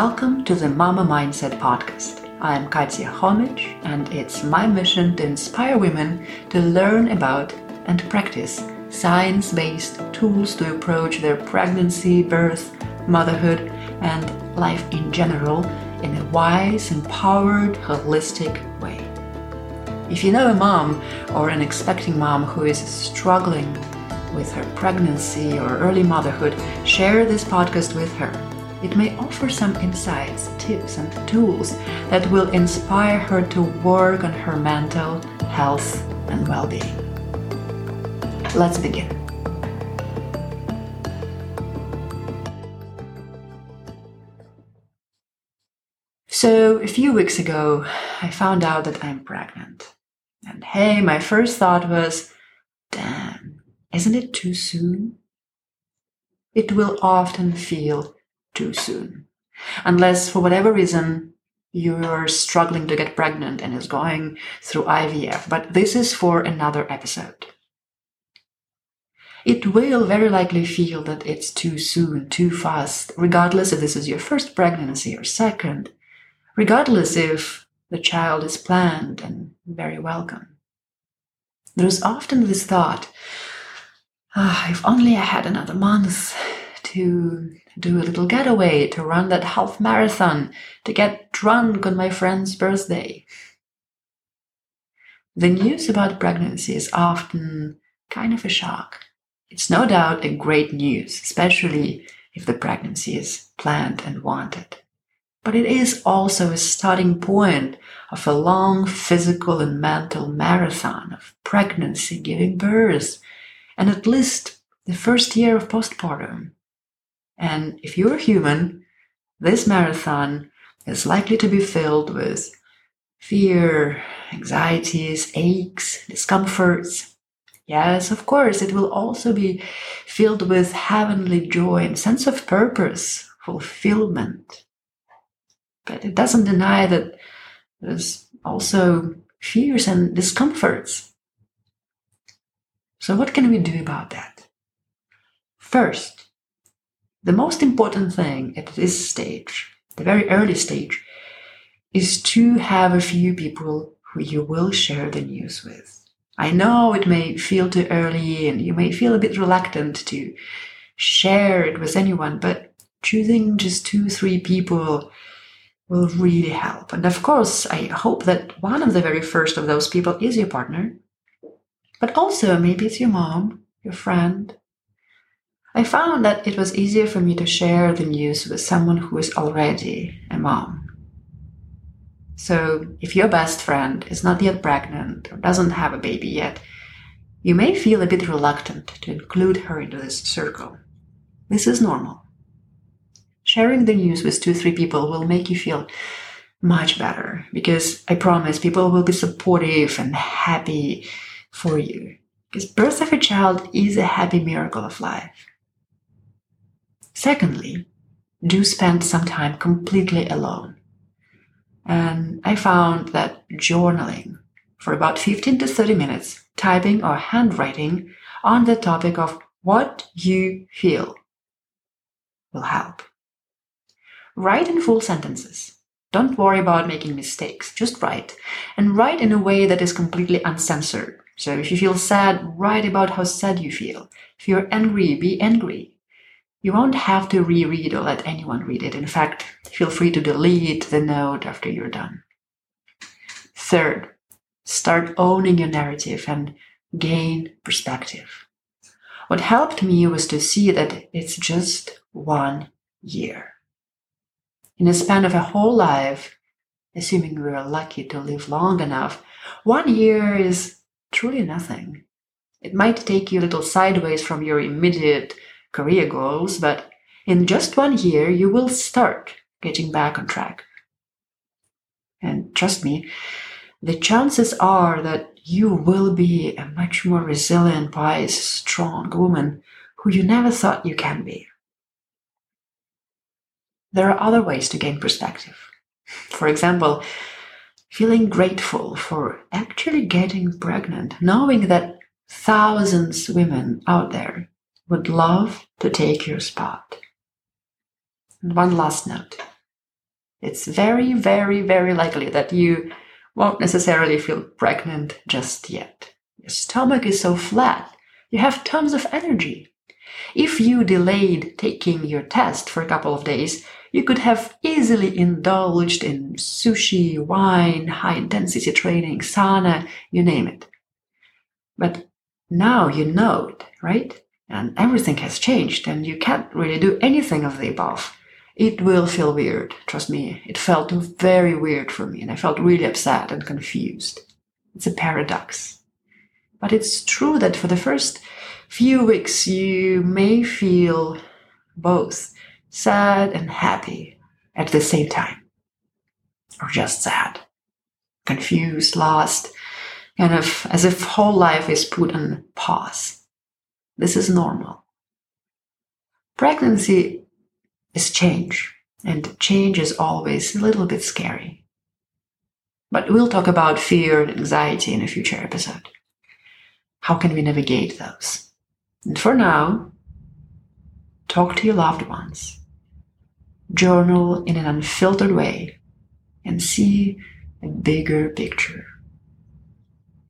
welcome to the Mama Mindset Podcast. I'm Katya Homich, and it's my mission to inspire women to learn about and practice science based tools to approach their pregnancy, birth, motherhood, and life in general in a wise, empowered, holistic way. If you know a mom or an expecting mom who is struggling with her pregnancy or early motherhood, share this podcast with her it may offer some insights, tips, and tools that will inspire her to work on her mental health and well being. Let's begin. So, a few weeks ago, I found out that I'm pregnant. And hey, my first thought was, damn, isn't it too soon? It will often feel too soon. Unless, for whatever reason, you're struggling to get pregnant and is going through IVF. But this is for another episode. It will very likely feel that it's too soon, too fast, regardless if this is your first pregnancy or second, regardless if the child is planned and very welcome. There's often this thought, oh, if only I had another month to do a little getaway, to run that half marathon, to get drunk on my friend's birthday. The news about pregnancy is often kind of a shock. It's no doubt a great news, especially if the pregnancy is planned and wanted. But it is also a starting point of a long physical and mental marathon of pregnancy, giving birth, and at least the first year of postpartum. And if you're human, this marathon is likely to be filled with fear, anxieties, aches, discomforts. Yes, of course, it will also be filled with heavenly joy and sense of purpose, fulfillment. But it doesn't deny that there's also fears and discomforts. So, what can we do about that? First, the most important thing at this stage, the very early stage, is to have a few people who you will share the news with. I know it may feel too early and you may feel a bit reluctant to share it with anyone, but choosing just two, three people will really help. And of course, I hope that one of the very first of those people is your partner, but also maybe it's your mom, your friend, I found that it was easier for me to share the news with someone who is already a mom. So, if your best friend is not yet pregnant or doesn't have a baby yet, you may feel a bit reluctant to include her into this circle. This is normal. Sharing the news with two, three people will make you feel much better because I promise people will be supportive and happy for you. Because birth of a child is a happy miracle of life. Secondly, do spend some time completely alone. And I found that journaling for about 15 to 30 minutes, typing or handwriting on the topic of what you feel will help. Write in full sentences. Don't worry about making mistakes. Just write. And write in a way that is completely uncensored. So if you feel sad, write about how sad you feel. If you're angry, be angry. You won't have to reread or let anyone read it. In fact, feel free to delete the note after you're done. Third, start owning your narrative and gain perspective. What helped me was to see that it's just one year. In the span of a whole life, assuming we are lucky to live long enough, one year is truly nothing. It might take you a little sideways from your immediate career goals, but in just one year, you will start getting back on track. And trust me, the chances are that you will be a much more resilient, wise, strong woman who you never thought you can be. There are other ways to gain perspective. For example, feeling grateful for actually getting pregnant, knowing that thousands of women out there would love to take your spot. And one last note. it's very, very, very likely that you won't necessarily feel pregnant just yet. Your stomach is so flat, you have tons of energy. If you delayed taking your test for a couple of days, you could have easily indulged in sushi, wine, high intensity training, sauna, you name it. But now you know it, right? And everything has changed, and you can't really do anything of the above. It will feel weird, trust me. It felt very weird for me, and I felt really upset and confused. It's a paradox. But it's true that for the first few weeks, you may feel both sad and happy at the same time, or just sad, confused, lost, kind of as if whole life is put on pause. This is normal. Pregnancy is change, and change is always a little bit scary. But we'll talk about fear and anxiety in a future episode. How can we navigate those? And for now, talk to your loved ones. Journal in an unfiltered way and see a bigger picture.